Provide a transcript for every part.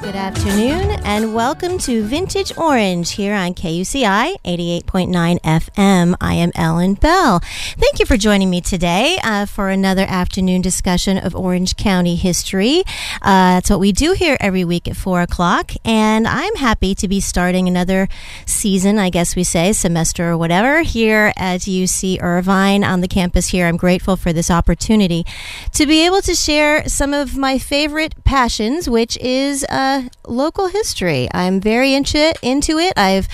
Good afternoon, and welcome to Vintage Orange here on KUCI 88.9 FM. I am Ellen Bell. Thank you for joining me today uh, for another afternoon discussion of Orange County history. Uh, that's what we do here every week at 4 o'clock, and I'm happy to be starting another season, I guess we say, semester or whatever, here at UC Irvine on the campus here. I'm grateful for this opportunity to be able to share some of my favorite passions, which is uh, local history. I'm very into it. I've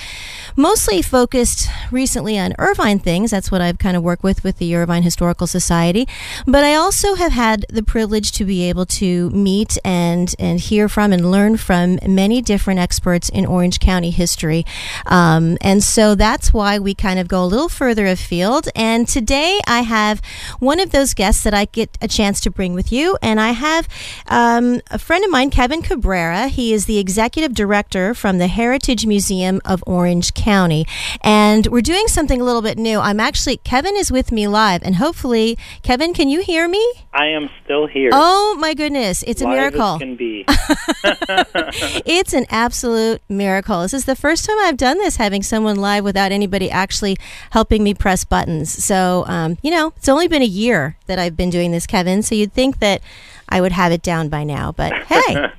mostly focused recently on Irvine things. That's what I've kind of worked with with the Irvine Historical Society. But I also have had the privilege to be able to meet and and hear from and learn from many different experts in Orange County history. Um, and so that's why we kind of go a little further afield. And today I have one of those guests that I get a chance to bring with you. And I have um, a friend of mine, Kevin Cabrera. He is the executive director from the Heritage Museum of Orange County. And we're doing something a little bit new. I'm actually, Kevin is with me live. And hopefully, Kevin, can you hear me? I am still here. Oh, my goodness. It's Live a miracle. Can be. it's an absolute miracle. This is the first time I've done this, having someone live without anybody actually helping me press buttons. So, um, you know, it's only been a year that I've been doing this, Kevin. So you'd think that I would have it down by now. But hey.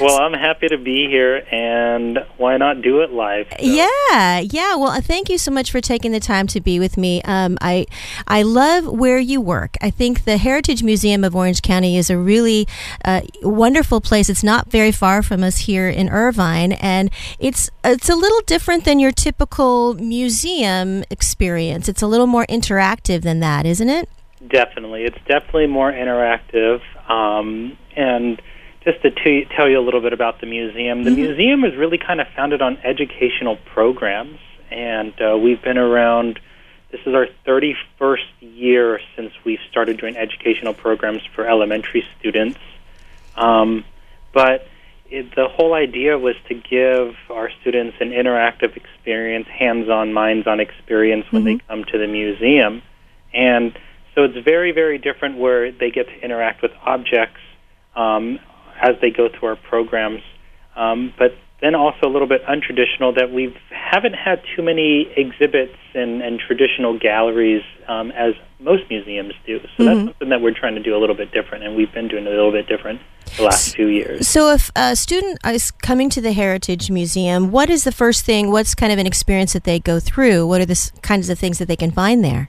Well, I'm happy to be here, and why not do it live? So. Yeah, yeah. Well, thank you so much for taking the time to be with me. Um, I, I love where you work. I think the Heritage Museum of Orange County is a really uh, wonderful place. It's not very far from us here in Irvine, and it's it's a little different than your typical museum experience. It's a little more interactive than that, isn't it? Definitely, it's definitely more interactive, um, and just to t- tell you a little bit about the museum, the mm-hmm. museum is really kind of founded on educational programs, and uh, we've been around. This is our 31st year since we've started doing educational programs for elementary students. Um, but it, the whole idea was to give our students an interactive experience, hands-on, minds-on experience when mm-hmm. they come to the museum, and so it's very, very different where they get to interact with objects um, as they go through our programs. Um, but then also a little bit untraditional that we haven't had too many exhibits and, and traditional galleries um, as most museums do. So mm-hmm. that's something that we're trying to do a little bit different, and we've been doing a little bit different the last few years. So, if a student is coming to the Heritage Museum, what is the first thing? What's kind of an experience that they go through? What are the kinds of things that they can find there?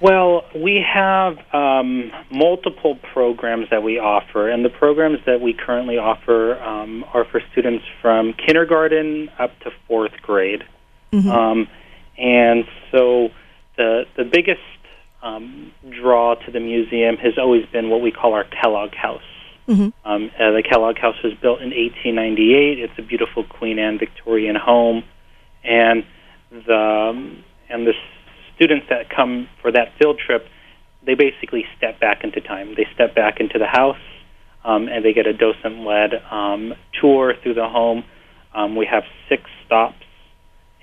Well, we have um, multiple programs that we offer, and the programs that we currently offer um, are for students from kindergarten up to fourth grade. Mm-hmm. Um, and so the the biggest um, draw to the museum has always been what we call our Kellogg House. Mm-hmm. Um, uh, the Kellogg House was built in 1898. It's a beautiful Queen Anne Victorian home, and the um, and this students that come for that field trip, they basically step back into time. They step back into the house, um, and they get a docent-led um, tour through the home. Um, we have six stops,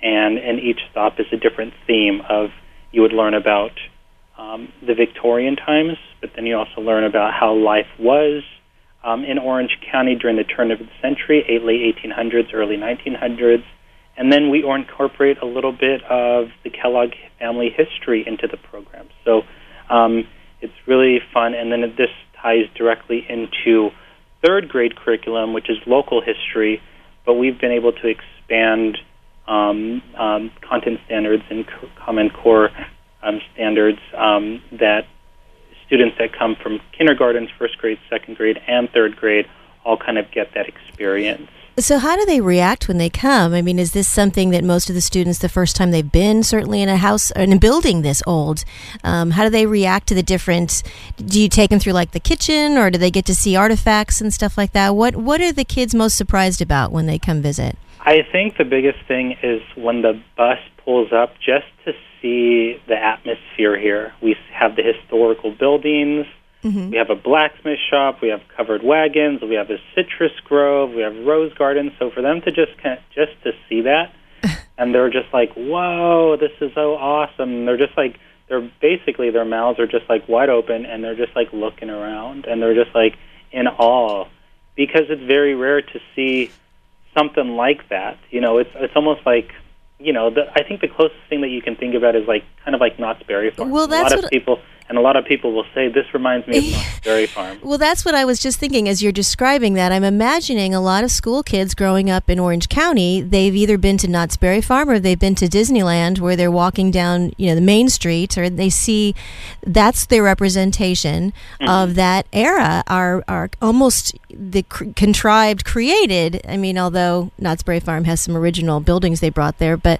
and in each stop is a different theme of you would learn about um, the Victorian times, but then you also learn about how life was um, in Orange County during the turn of the century, late 1800s, early 1900s, and then we incorporate a little bit of the Kellogg family history into the program. So um, it's really fun. And then this ties directly into third grade curriculum, which is local history, but we've been able to expand um, um, content standards and Common Core um, standards um, that students that come from kindergarten, first grade, second grade, and third grade all kind of get that experience. So, how do they react when they come? I mean, is this something that most of the students, the first time they've been, certainly in a house in a building this old, um, how do they react to the different? Do you take them through like the kitchen, or do they get to see artifacts and stuff like that? What What are the kids most surprised about when they come visit? I think the biggest thing is when the bus pulls up, just to see the atmosphere here. We have the historical buildings Mm-hmm. We have a blacksmith shop. We have covered wagons. We have a citrus grove. We have rose gardens. So for them to just kind just to see that, and they're just like, "Whoa, this is so awesome!" And they're just like, they're basically their mouths are just like wide open, and they're just like looking around, and they're just like in awe, because it's very rare to see something like that. You know, it's it's almost like you know, the, I think the closest thing that you can think about is like kind of like Knott's Berry Farm. Well, that's a lot of people and a lot of people will say this reminds me of Knott's Berry Farm. Well, that's what I was just thinking as you're describing that. I'm imagining a lot of school kids growing up in Orange County. They've either been to Knott's Berry Farm or they've been to Disneyland, where they're walking down, you know, the main street, or they see that's their representation mm-hmm. of that era. Are are almost the cr- contrived, created. I mean, although Knott's Berry Farm has some original buildings they brought there, but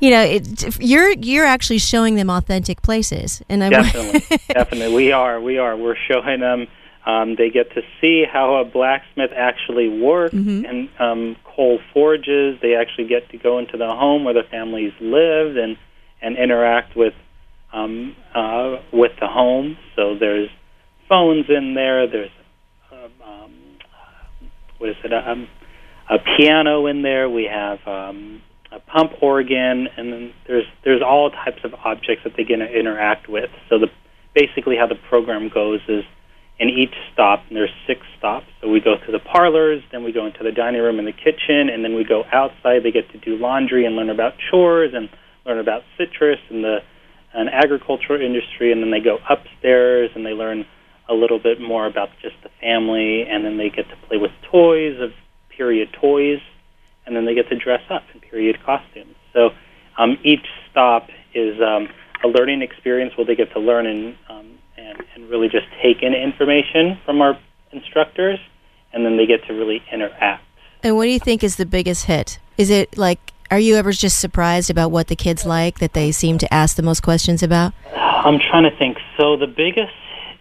you know, it, you're you're actually showing them authentic places, and I definitely, definitely, we are, we are. We're showing them. Um, they get to see how a blacksmith actually works mm-hmm. and um, coal forges. They actually get to go into the home where the families live and and interact with um, uh, with the home. So there's phones in there. There's um, what is it? Um, a piano in there. We have um, a pump organ, and then there's there's all types of objects that they get to interact with. So the basically how the program goes is in each stop, and there's six stops. So we go to the parlors, then we go into the dining room and the kitchen, and then we go outside. They get to do laundry and learn about chores and learn about citrus and the and agricultural industry, and then they go upstairs and they learn a little bit more about just the family, and then they get to play with toys of period toys, and then they get to dress up in period costumes. So um, each stop is um, a learning experience where they get to learn and, really just take in information from our instructors, and then they get to really interact. And what do you think is the biggest hit? Is it like are you ever just surprised about what the kids like that they seem to ask the most questions about? I'm trying to think. So the biggest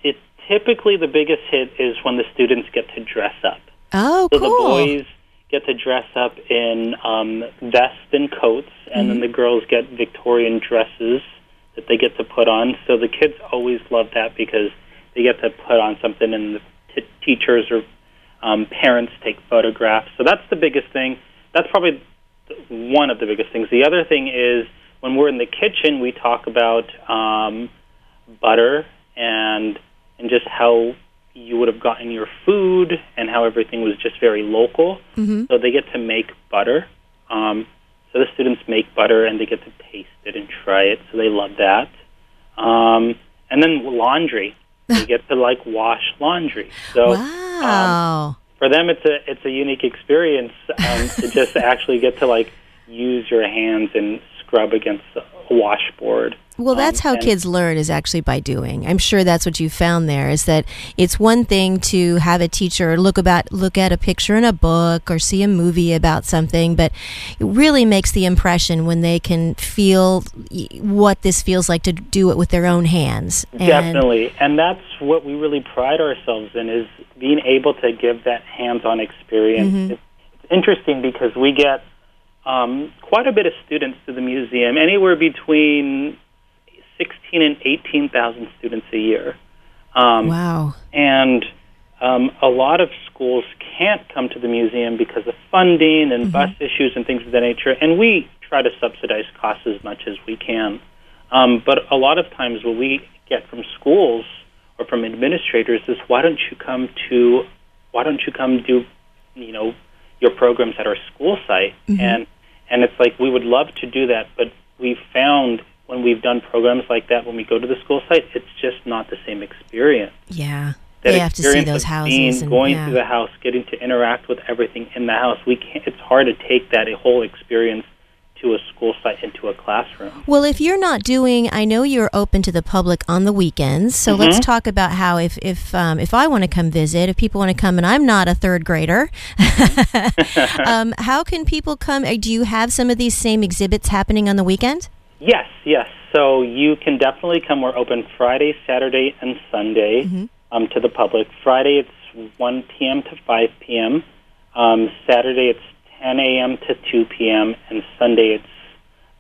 it typically the biggest hit is when the students get to dress up. Oh, so cool. the boys get to dress up in um, vests and coats, and mm-hmm. then the girls get Victorian dresses that they get to put on. So the kids always love that because they get to put on something, and the t- teachers or um, parents take photographs. So that's the biggest thing. That's probably one of the biggest things. The other thing is when we're in the kitchen, we talk about um, butter and and just how you would have gotten your food and how everything was just very local. Mm-hmm. So they get to make butter. Um, so the students make butter and they get to taste it and try it. So they love that. Um, and then laundry. they get to like wash laundry. So wow. um, for them, it's a it's a unique experience um, to just actually get to like use your hands and scrub against a washboard. Well, that's um, how kids learn is actually by doing. I'm sure that's what you found there is that it's one thing to have a teacher look about look at a picture in a book or see a movie about something, but it really makes the impression when they can feel what this feels like to do it with their own hands. And Definitely. And that's what we really pride ourselves in is being able to give that hands-on experience. Mm-hmm. It's interesting because we get um, quite a bit of students to the museum, anywhere between 16 and 18,000 students a year. Um, wow. And um, a lot of schools can't come to the museum because of funding and mm-hmm. bus issues and things of that nature. And we try to subsidize costs as much as we can. Um, but a lot of times, what we get from schools or from administrators is, "Why don't you come to? Why don't you come do, you know, your programs at our school site?" Mm-hmm. And and it's like we would love to do that, but we found when we've done programs like that, when we go to the school site, it's just not the same experience. Yeah. That they have to see those houses. Being, and, going yeah. to the house, getting to interact with everything in the house. We can't, it's hard to take that whole experience to a school site into a classroom. Well, if you're not doing, I know you're open to the public on the weekends. So mm-hmm. let's talk about how if if um, if I want to come visit, if people want to come, and I'm not a third grader, um, how can people come? Uh, do you have some of these same exhibits happening on the weekend? Yes, yes. So you can definitely come. We're open Friday, Saturday, and Sunday mm-hmm. um, to the public. Friday it's 1 p.m. to 5 p.m. Um, Saturday it's 10 a.m. to 2 p.m. and Sunday it's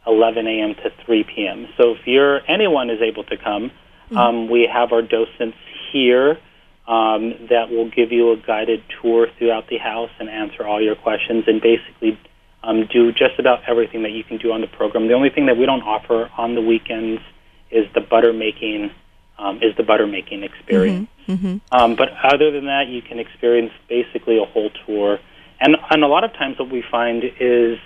11 a.m. to 3 p.m. So if you're anyone is able to come, mm-hmm. um, we have our docents here um, that will give you a guided tour throughout the house and answer all your questions and basically um, do just about everything that you can do on the program. The only thing that we don't offer on the weekends is the butter making um, is the butter making experience. Mm-hmm, mm-hmm. Um, but other than that, you can experience basically a whole tour. And and a lot of times what we find is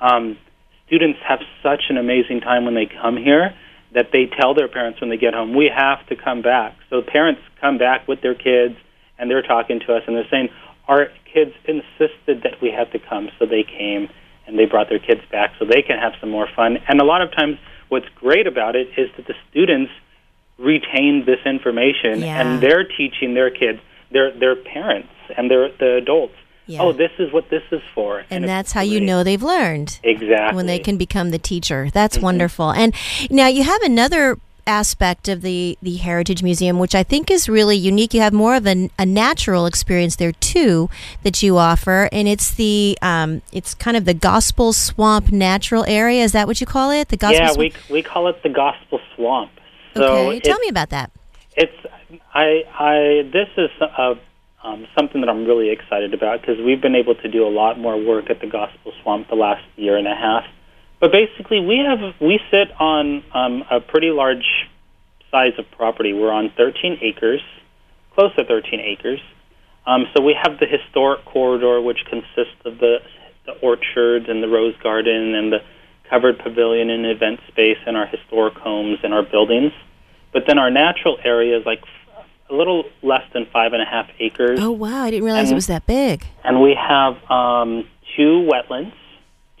um, students have such an amazing time when they come here that they tell their parents when they get home, we have to come back. So parents come back with their kids and they're talking to us and they're saying, our kids insisted that we had to come, so they came and they brought their kids back so they can have some more fun. And a lot of times, what's great about it is that the students retain this information Yeah. and they're teaching their kids, their their parents and their the adults. Yeah. Oh, this is what this is for. and it's that's how you know they've learned. exactly when they can become the teacher. That's Mm-hmm. wonderful. And now you have another aspect of the the Heritage Museum, which I think is really unique. You have more of a, a natural experience there too that you offer, and it's the um, it's kind of the Gospel Swamp Natural Area. Is that what you call it? The Gospel yeah, Swamp. we we call it the gospel swamp. So okay, tell me about that. it's I I this is uh um, something that I'm really excited about because we've been able to do a lot more work at the Gospel Swamp the last year and a half. But basically, we have we sit on um, a pretty large size of property. We're on 13 acres, close to 13 acres. Um, so we have the historic corridor, which consists of the the orchards and the rose garden and the covered pavilion and event space and our historic homes and our buildings. But then our natural areas, like a little less than five and a half acres, Oh wow, I didn't realize it was that big. and we have um, two wetlands,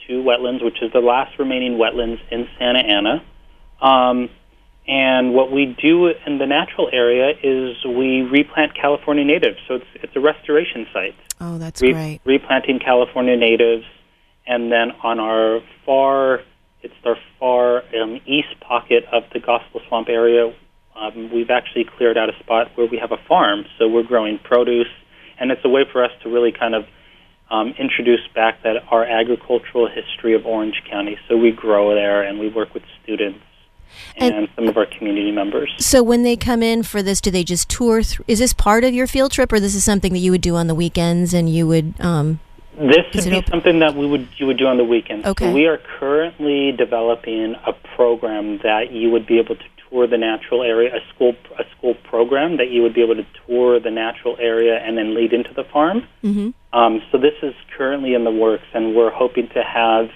two wetlands, which is the last remaining wetlands in Santa Ana. Um, and what we do in the natural area is we replant California natives. So it's it's a restoration site. Oh, that's Re- great. replanting California natives, and then on our far, it's our far um, east pocket of the Gospel Swamp area. Um, we've actually cleared out a spot where we have a farm, so we're growing produce, and it's a way for us to really kind of um, introduce back that our agricultural history of Orange County. So we grow there, and we work with students And- and, some of our community members. So when they come in for this, do they just tour? Th- is this part of your field trip, or this is something that you would do on the weekends and you would? Um, This Is would be open? something that we would you would do on the weekends. Okay. So we are currently developing a program that you would be able to tour the natural area, a school a school program that you would be able to tour the natural area and then lead into the farm. mhm. Um, so this is currently in the works, and we're hoping to have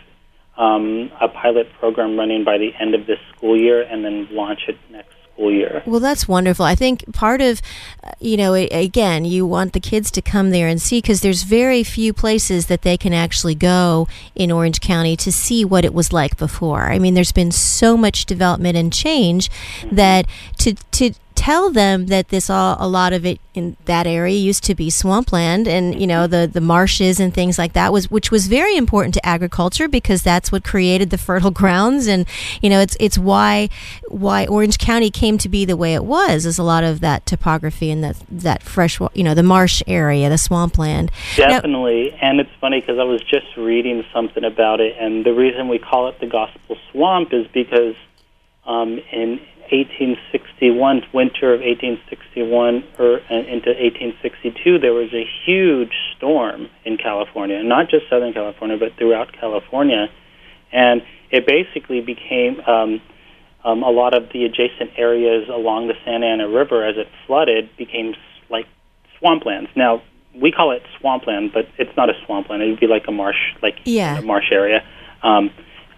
um, a pilot program running by the end of this school year, and then launch it next school year. Well, that's wonderful. I think part of, uh, you know, again, you want the kids to come there and see because there's very few places that they can actually go in Orange County to see what it was like before. I mean, there's been so much development and change that to to tell them that this all a lot of it in that area used to be swampland and you know the the marshes and things like that was which was very important to agriculture because that's what created the fertile grounds. And you know it's it's why why Orange County came to be the way it was is a lot of that topography and that that fresh you know the marsh area the swampland. Now- Definitely, and it's funny because I was just reading something about it, and the reason we call it the Gospel Swamp is because um, in 1861, winter of 1861 or uh, into 1862, there was a huge storm in California, not just Southern California, but throughout California, and it basically became um, um, a lot of the adjacent areas along the Santa Ana River as it flooded became like swamplands. Now we call it swampland, but it's not a swampland. It would be like a marsh, like Yeah. a marsh area. Um,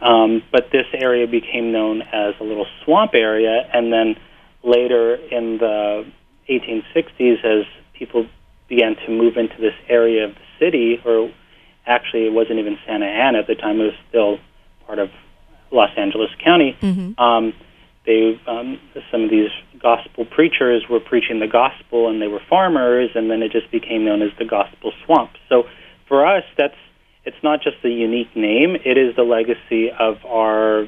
um, but this area became known as a little swamp area, and then later in the 1860s, as people began to move into this area of the city, or actually it wasn't even Santa Ana at the time; it was still part of Los Angeles County. Mhm. Um, they um, some of these gospel preachers were preaching the gospel, and they were farmers, and then it just became known as the Gospel Swamp. So for us, that's it's not just a unique name; it is the legacy of our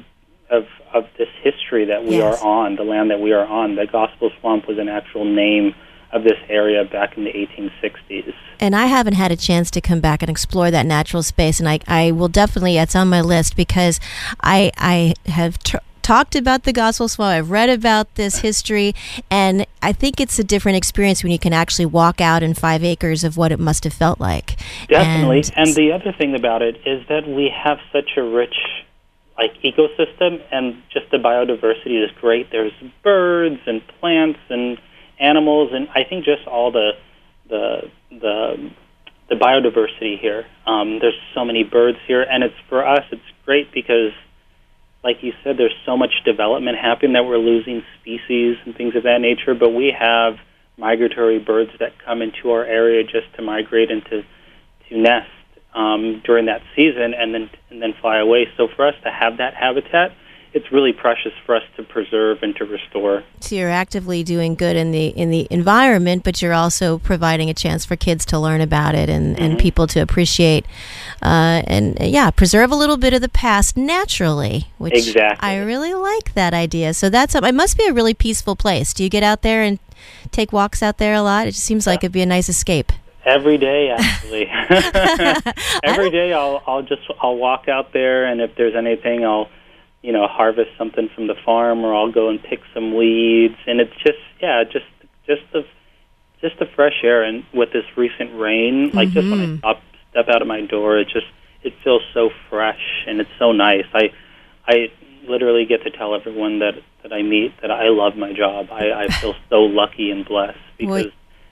of of this history that we Yes. are on, the land that we are on. The Gospel Swamp was an actual name of this area back in the 1860s. and I haven't had a chance to come back and explore that natural space, and I, I will definitely. It's on my list because I I have tr- talked about the gospel swamp. I've read about this history, and I think it's a different experience when you can actually walk out in five acres of what it must have felt like. Definitely. And- And, the other thing about it is that we have such a rich like ecosystem and just the biodiversity is great. There's birds and plants and animals and I think just all the the the the biodiversity here. Um, there's so many birds here, and it's for us. It's great because, like you said, there's so much development happening that we're losing species and things of that nature. But we have migratory birds that come into our area just to migrate and to to nest um, during that season, and then and then fly away. So for us to have that habitat it's really precious for us to preserve and to restore. So you're actively doing good in the in the environment, but you're also providing a chance for kids to learn about it and, mm-hmm. and people to appreciate uh, and yeah, preserve a little bit of the past naturally. Which exactly. I really like that idea. So that's it must be a really peaceful place. Do you get out there and take walks out there a lot? It just seems like it'd be a nice escape. Every day, actually. Every day, I'll I'll just I'll walk out there, and if there's anything, I'll you know harvest something from the farm or I'll go and pick some weeds and it's just yeah just just the just the fresh air and with this recent rain like mm-hmm. just when I mm-hmm. stop, step out of my door it just it feels so fresh and it's so nice I I literally get to tell everyone that that I meet that I love my job I I feel so lucky and blessed because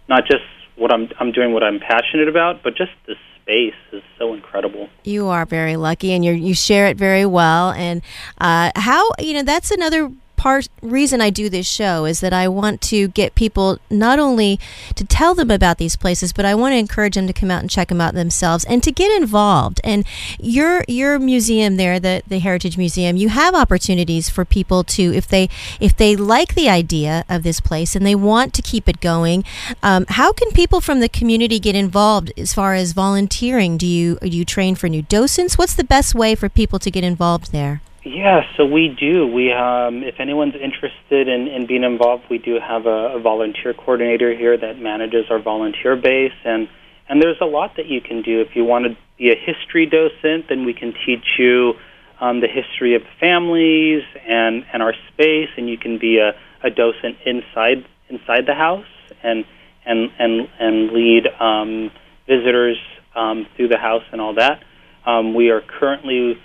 not just what I'm I'm doing what I'm passionate about but just the space is so incredible. You are very lucky, and you you share it very well. And uh, how you know that's another part reason I do this show is that I want to get people not only to tell them about these places, but I want to encourage them to come out and check them out themselves and to get involved. And your your museum there, the the Heritage Museum, you have opportunities for people to if they if they like the idea of this place and they want to keep it going. Um, how can people from the community get involved as far as volunteering? Do you do you train for new docents? What's the best way for people to get involved there? Yeah, so we do. We, um, if anyone's interested in, in being involved, we do have a, a volunteer coordinator here that manages our volunteer base, and and there's a lot that you can do. If you want to be a history docent, then we can teach you um, the history of families and and our space, and you can be a, a docent inside inside the house and and and and lead um, visitors um, through the house and all that. Um, we are currently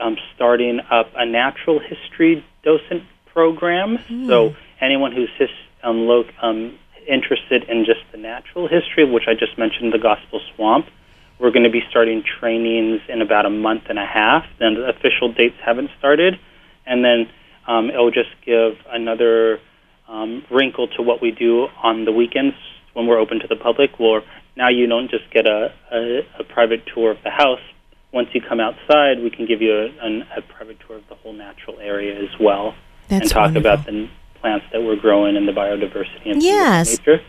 um, starting up a natural history docent program. Mm. So anyone who's his, um, lo- um, interested in just the natural history, which I just mentioned, the Gospel Swamp, we're going to be starting trainings in about a month and a half. Then the official dates haven't started, and then um, it'll just give another um, wrinkle to what we do on the weekends when we're open to the public. Where now you don't just get a, a, a private tour of the house, once you come outside, we can give you a, an, a private tour of the whole natural area as well, That's and talk wonderful. about the plants that we're growing and the biodiversity and yes. nature.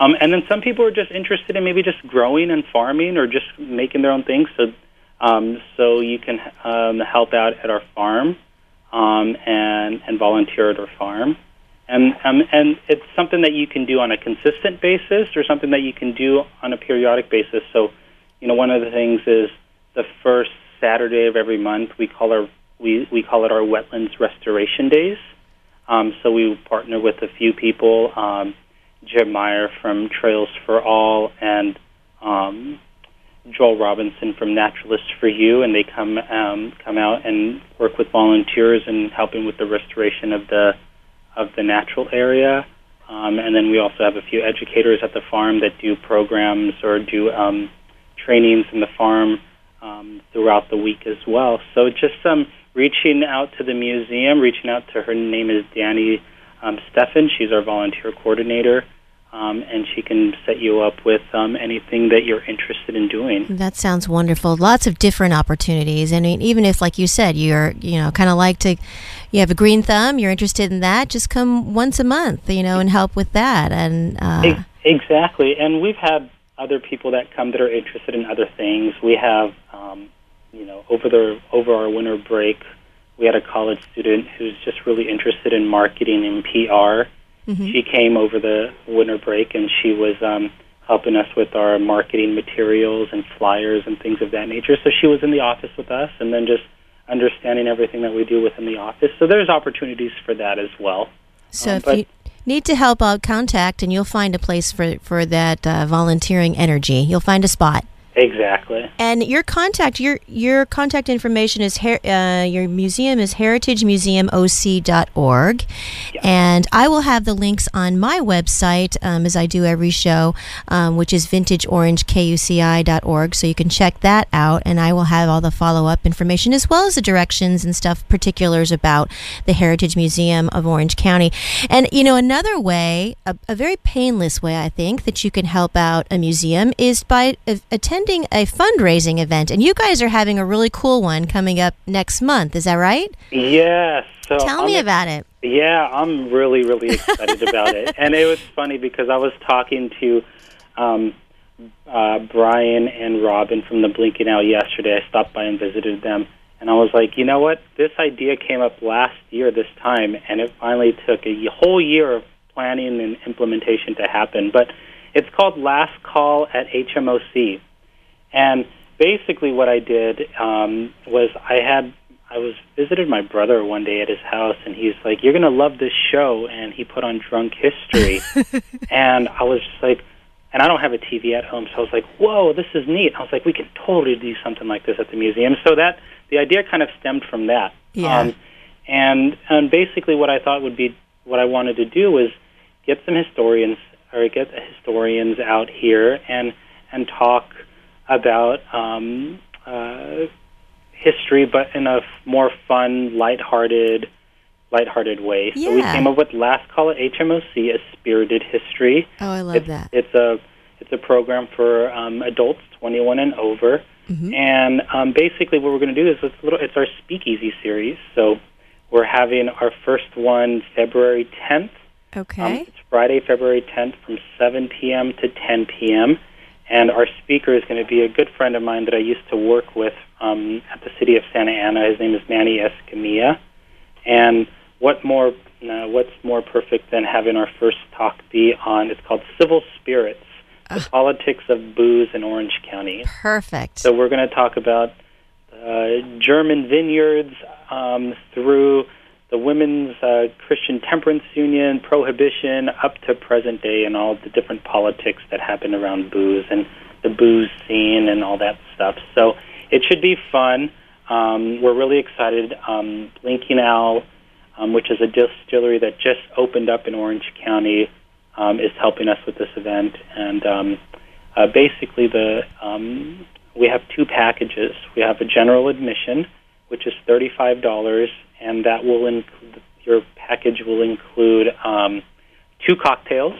Um, and then some people are just interested in maybe just growing and farming or just making their own things. So, um, so you can um, help out at our farm um, and and volunteer at our farm. And um, and it's something that you can do on a consistent basis or something that you can do on a periodic basis. So, you know, one of the things is the first Saturday of every month. We call our we, we call it our wetlands restoration days. Um, so we partner with a few people, um, Jim Meyer from Trails for All and um, Joel Robinson from Naturalists for You, and they come um, come out and work with volunteers and helping with the restoration of the of the natural area. Um, and then we also have a few educators at the farm that do programs or do um, trainings in the farm um, throughout the week as well. So just um, reaching out to the museum, reaching out to her name is Danny um, Steffen. She's our volunteer coordinator. Um, and she can set you up with um, anything that you're interested in doing. That sounds wonderful. Lots of different opportunities. I mean, even if, like you said, you're you know kind of like to, you have a green thumb, you're interested in that, just come once a month, you know, and help with that. And uh, exactly. And we've had other people that come that are interested in other things. We have, um, you know, over the over our winter break, we had a college student who's just really interested in marketing and PR. Mm-hmm. She came over the winter break and she was um, helping us with our marketing materials and flyers and things of that nature. So she was in the office with us, and then just understanding everything that we do within the office. So there's opportunities for that as well. So um, if you need to help out, contact, and you'll find a place for for that uh, volunteering energy. You'll find a spot. Exactly. And your contact your your contact information is her, uh, your museum is heritagemuseumoc.org, Yeah. and I will have the links on my website um, as I do every show, um, which is vintageorangekuci.org. So you can check that out, and I will have all the follow up information as well as the directions and stuff, particulars about the Heritage Museum of Orange County. And you know, another way, a, a very painless way, I think, that you can help out a museum is by uh, attending a fundraising event. And you guys are having a really cool one coming up next month. Is that right? Yes. So Tell I'm me ex- about it. Yeah, I'm really, really excited about it. And it was funny because I was talking to um, uh, Brian and Robin from the Blinking Owl yesterday. I stopped by and visited them. And I was like, you know what? This idea came up last year this time, and it finally took a whole year of planning and implementation to happen. But it's called Last Call at HMOC. And basically, what I did um, was I had I was visited my brother one day at his house, and he's like, "You're gonna love this show," and he put on Drunk History, and I was just like, and I don't have a TV at home, so I was like, "Whoa, this is neat." I was like, "We can totally do something like this at the museum." So that the idea kind of stemmed from that. Yeah. Um, and and basically, what I thought would be what I wanted to do was get some historians or get the historians out here and and talk about um, uh, history, but in a f- more fun, lighthearted, lighthearted way. Yeah. So we came up with Last Call at HMOC, a spirited history. Oh, I love it's, that. It's a it's a program for um, adults 21 and over. Mm-hmm. And um, basically, what we're going to do is it's a little. It's our Speakeasy series. So we're having our first one February 10th. Um, Okay. it's Friday, February 10th from 7 p.m. to 10 p.m. And our speaker is going to be a good friend of mine that I used to work with um, at the city of Santa Ana. His name is Manny Escamilla. And what more? Uh, what's more perfect than having our first talk be on? It's called Civil Spirits: The Politics of Booze in Orange County. Perfect. So we're going to talk about uh, German vineyards um, through the Women's uh, Christian Temperance Union, prohibition, up to present day, and all the different politics that happen around booze and the booze scene and all that stuff. So it should be fun. Um, we're really excited. Um, Blinking Owl, um, which is a distillery that just opened up in Orange County, um, is helping us with this event. And um, uh, basically, the um, we have two packages. We have a general admission, which is thirty-five dollars, and that will include your package will include um, two cocktails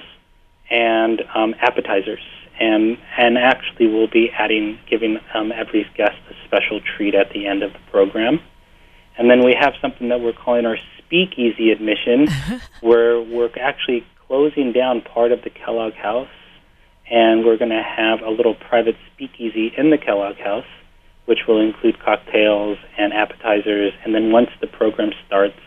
and um, appetizers, and and actually we'll be adding giving um, every guest a special treat at the end of the program, and then we have something that we're calling our speakeasy admission, where we're actually closing down part of the Kellogg House and we're going to have a little private speakeasy in the Kellogg House, which will include cocktails and appetizers. And then once the program starts,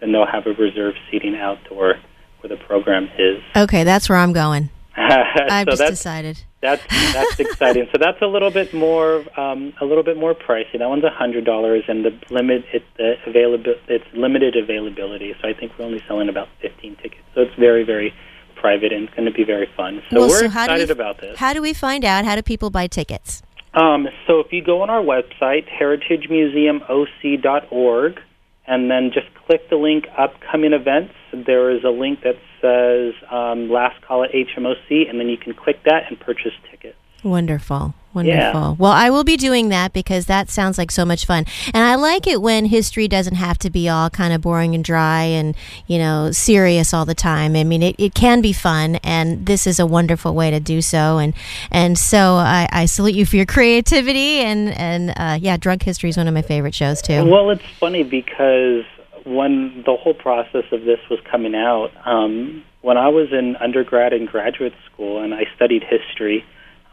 then they'll have a reserved seating outdoor where the program is. okay, that's where I'm going. I've so just that's decided. that's that's exciting. So that's a little bit more um, a little bit more pricey. That one's a hundred dollars, and the limit it the available it's limited availability. So I think we're only selling about fifteen tickets. So it's very very private and it's going to be very fun. So Well, we're so how do we- excited about this. How do we find out? How do people buy tickets? Um, so if you go on our website, heritagemuseumoc.org, and then just click the link upcoming events, there is a link that says um, last call at HMOC, and then you can click that and purchase tickets. Wonderful. Wonderful. Well, I will be doing that because that sounds like so much fun. And I like it when history doesn't have to be all kind of boring and dry and, you know, serious all the time. I mean, it, it can be fun, and this is a wonderful way to do so. And and so I, I salute you for your creativity. And, and uh, yeah, Drunk History is one of my favorite shows, too. Well, it's funny because when the whole process of this was coming out, um, when I was in undergrad and graduate school and I studied history,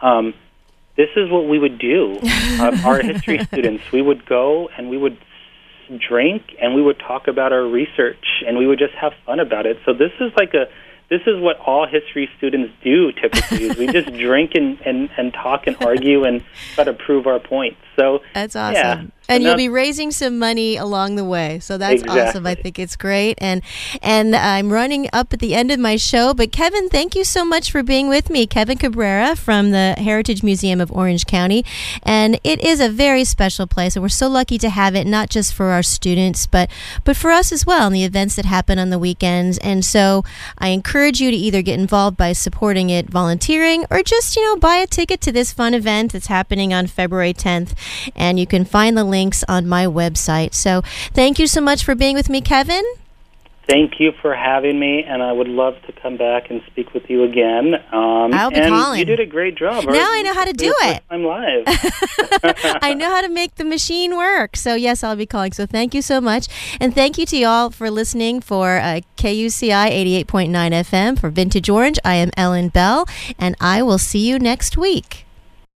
um, this is what we would do. uh, our history students, we would go and we would drink and we would talk about our research and we would just have fun about it. So this is like a this is what all history students do typically is we just drink and, and, and talk and argue and try to prove our points. So That's yeah. And you'll be raising some money along the way. So that's awesome. I think it's great. And and I'm running up at the end of my show, but Kevin, thank you so much for being with me. Kevin Cabrera from the Heritage Museum of Orange County. And it is a very special place and we're so lucky to have it not just for our students, but but for us as well and the events that happen on the weekends. And so I encourage you to either get involved by supporting it, volunteering, or just, you know, buy a ticket to this fun event that's happening on February 10th. And you can find the links on my website. So thank you so much for being with me, Kevin. Thank you for having me, and I would love to come back and speak with you again. Um, I'll be and calling. You did a great job. Now I know how to do it. I'm live. I know how to make the machine work. So, yes, I'll be calling. So, thank you so much. And thank you to y'all for listening for uh, KUCI 88.9 FM for Vintage Orange. I am Ellen Bell, and I will see you next week.